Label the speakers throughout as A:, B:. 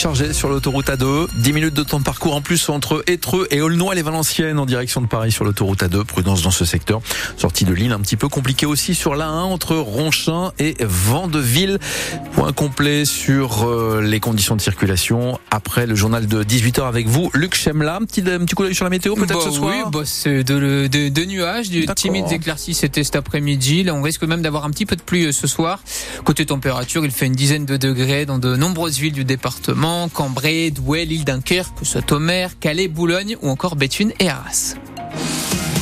A: chargé sur l'autoroute A2. 10 minutes de temps de parcours en plus entre Étreux et Aulnoy les Valenciennes en direction de Paris sur l'autoroute A2. Prudence dans ce secteur. Sortie de Lille un petit peu compliqué aussi sur l'A1 entre Ronchin et Vandeville. Point complet sur euh, les conditions de circulation après le journal de 18h avec vous. Luc Chemla, un petit, un petit coup d'œil sur la météo peut-être
B: bah
A: ce soir
B: Oui, bah c'est de, de, de nuages, de timides éclaircies c'était cet après-midi. Là on risque même d'avoir un petit peu de pluie euh, ce soir. Côté température, il fait une dizaine de degrés dans de nombreuses villes du département. Cambrai, Douai, l'île Dunkerque, Saint-Omer, Calais, Boulogne ou encore Béthune et Arras.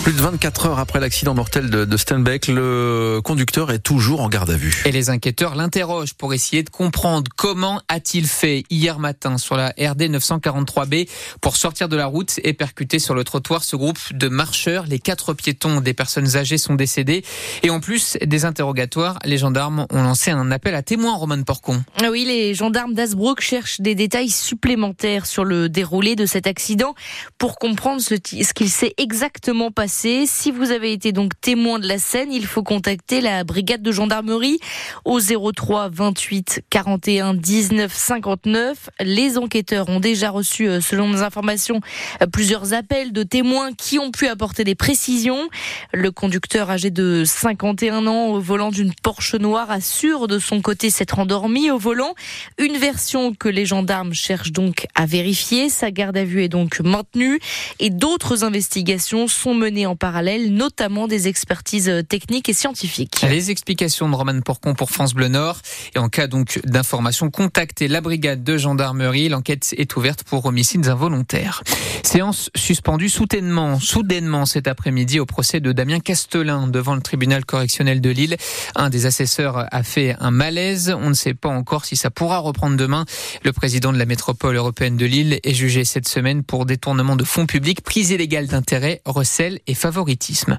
A: Plus de 24 heures après l'accident mortel de, de Stenbeck, le conducteur est toujours en garde à vue.
B: Et les enquêteurs l'interrogent pour essayer de comprendre comment a-t-il fait hier matin sur la RD 943B pour sortir de la route et percuter sur le trottoir ce groupe de marcheurs. Les quatre piétons des personnes âgées sont décédés. Et en plus des interrogatoires, les gendarmes ont lancé un appel à témoins, Roman Porcon.
C: Ah Oui, les gendarmes d'Asbrook cherchent des détails supplémentaires sur le déroulé de cet accident pour comprendre ce, ce qu'il s'est exactement passé. Si vous avez été donc témoin de la scène, il faut contacter la brigade de gendarmerie au 03 28 41 19 59. Les enquêteurs ont déjà reçu, euh, selon nos informations, euh, plusieurs appels de témoins qui ont pu apporter des précisions. Le conducteur âgé de 51 ans au volant d'une Porsche noire assure de son côté s'être endormi au volant. Une version que les gendarmes cherchent donc à vérifier. Sa garde à vue est donc maintenue et d'autres investigations sont menées en parallèle, notamment des expertises techniques et scientifiques.
B: Les explications de Roman Porcon pour France Bleu Nord. Et en cas donc d'information, contactez la brigade de gendarmerie. L'enquête est ouverte pour homicides involontaires. Séance suspendue soudainement, soudainement cet après-midi au procès de Damien Castelin devant le tribunal correctionnel de Lille. Un des assesseurs a fait un malaise. On ne sait pas encore si ça pourra reprendre demain. Le président de la métropole européenne de Lille est jugé cette semaine pour détournement de fonds publics, prise illégale d'intérêt, recel et favoritisme.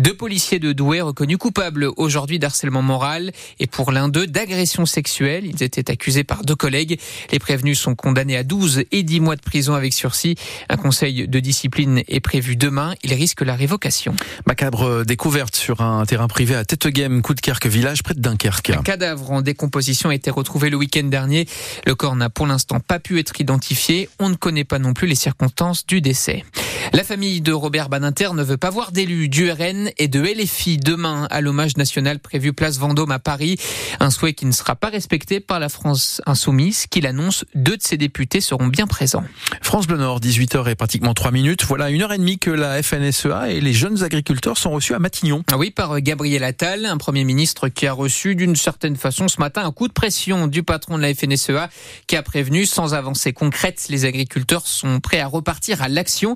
B: Deux policiers de Douai reconnus coupables aujourd'hui d'harcèlement moral et pour l'un d'eux d'agression sexuelle. Ils étaient accusés par deux collègues. Les prévenus sont condamnés à 12 et 10 mois de prison avec sursis. Un conseil de discipline est prévu demain. Ils risquent la révocation.
A: Macabre découverte sur un terrain privé à Tettegem, Coudekerque village, près de Dunkerque.
B: Un cadavre en décomposition a été retrouvé le week-end dernier. Le corps n'a pour l'instant pas pu être identifié. On ne connaît pas non plus les circonstances du décès. La famille de Robert Badinter ne veut pas voir d'élus du RN et de LFI demain à l'hommage national prévu place Vendôme à Paris. Un souhait qui ne sera pas respecté par la France insoumise, qui l'annonce. Deux de ses députés seront bien présents.
A: France Bleu Nord, 18h et pratiquement 3 minutes. Voilà une heure et demie que la FNSEA et les jeunes agriculteurs sont reçus à Matignon.
B: Ah Oui, par Gabriel Attal, un Premier ministre qui a reçu d'une certaine façon ce matin un coup de pression du patron de la FNSEA qui a prévenu sans avancée concrète, les agriculteurs sont prêts à repartir à l'action.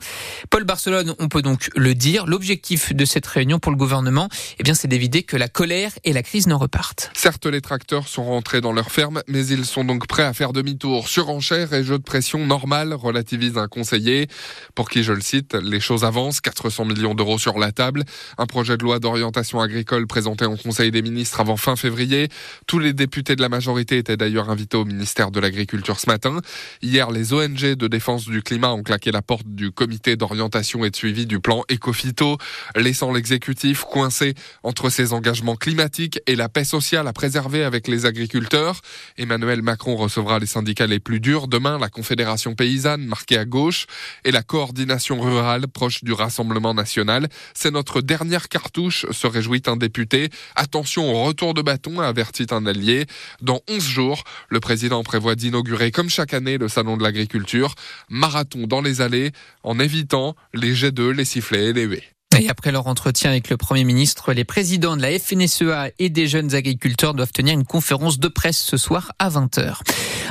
B: Paul Barcelone, on peut donc le dire, l'objectif de cette réunion pour le gouvernement, eh bien, c'est d'éviter que la colère et la crise ne repartent.
D: Certes, les tracteurs sont rentrés dans leur ferme, mais ils sont donc prêts à faire demi-tour. Surenchère et jeu de pression normal, relativise un conseiller. Pour qui, je le cite, les choses avancent, 400 millions d'euros sur la table. Un projet de loi d'orientation agricole présenté en Conseil des ministres avant fin février. Tous les députés de la majorité étaient d'ailleurs invités au ministère de l'Agriculture ce matin. Hier, les ONG de défense du climat ont claqué la porte du comité d'orientation et de suivi du plan Ecofito, laissant l'exécutif coincé entre ses engagements climatiques et la paix sociale à préserver avec les agriculteurs. Emmanuel Macron recevra les syndicats les plus durs demain, la Confédération paysanne marquée à gauche et la coordination rurale proche du Rassemblement national. C'est notre dernière cartouche, se réjouit un député. Attention au retour de bâton, avertit un allié. Dans 11 jours, le président prévoit d'inaugurer comme chaque année le salon de l'agriculture. Marathon dans les allées en évitant les jets d'œufs, les sifflets et les huées.
B: Et après leur entretien avec le Premier ministre, les présidents de la FNSEA et des jeunes agriculteurs doivent tenir une conférence de presse ce soir à 20h.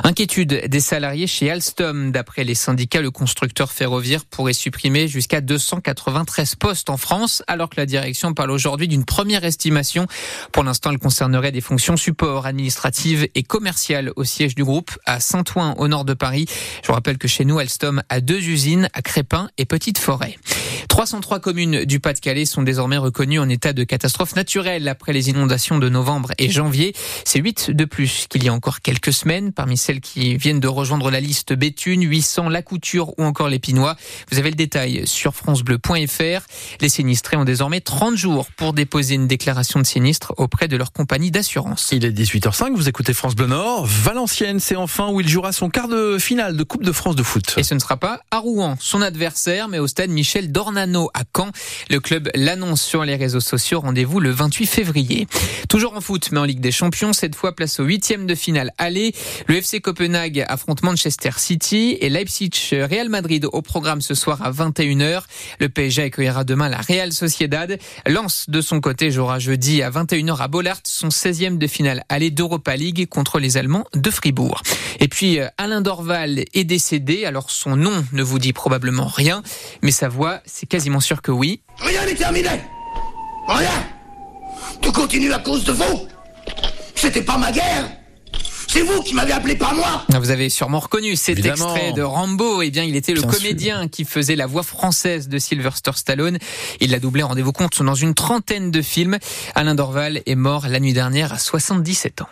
B: Inquiétude des salariés chez Alstom. D'après les syndicats, le constructeur ferroviaire pourrait supprimer jusqu'à 293 postes en France, alors que la direction parle aujourd'hui d'une première estimation. Pour l'instant, elle concernerait des fonctions support administratives et commerciales au siège du groupe à Saint-Ouen, au nord de Paris. Je vous rappelle que chez nous, Alstom a deux usines à Crépin et Petite Forêt. 303 communes du du Pas-de-Calais sont désormais reconnus en état de catastrophe naturelle après les inondations de novembre et janvier. C'est 8 de plus qu'il y a encore quelques semaines. Parmi celles qui viennent de rejoindre la liste Béthune, 800, La Couture ou encore les Pinois. Vous avez le détail sur francebleu.fr. Les sinistrés ont désormais 30 jours pour déposer une déclaration de sinistre auprès de leur compagnie d'assurance.
A: Il est 18h05, vous écoutez France Bleu Nord. Valenciennes, c'est enfin où il jouera son quart de finale de Coupe de France de foot.
B: Et ce ne sera pas à Rouen, son adversaire, mais au stade Michel Dornano à Caen. Le club l'annonce sur les réseaux sociaux. Rendez-vous le 28 février. Toujours en foot, mais en Ligue des Champions, cette fois place au huitième de finale aller. Le FC Copenhague affronte Manchester City et Leipzig Real Madrid au programme ce soir à 21h. Le PSG accueillera demain la Real Sociedad. Lance de son côté jouera jeudi à 21h à Bollard son 16e de finale aller d'Europa League contre les Allemands de Fribourg. Et puis Alain Dorval est décédé. Alors son nom ne vous dit probablement rien, mais sa voix, c'est quasiment sûr que oui.
E: Rien n'est terminé Rien Tout continue à cause de vous C'était pas ma guerre c'est vous qui m'avez appelé, pas moi
B: ah, Vous avez sûrement reconnu cet
A: Évidemment.
B: extrait de Rambo. Eh bien, il était le
A: Bien
B: comédien qui faisait la voix française de Sylvester Stallone. Il l'a doublé, rendez-vous compte, dans une trentaine de films. Alain Dorval est mort la nuit dernière à 77 ans.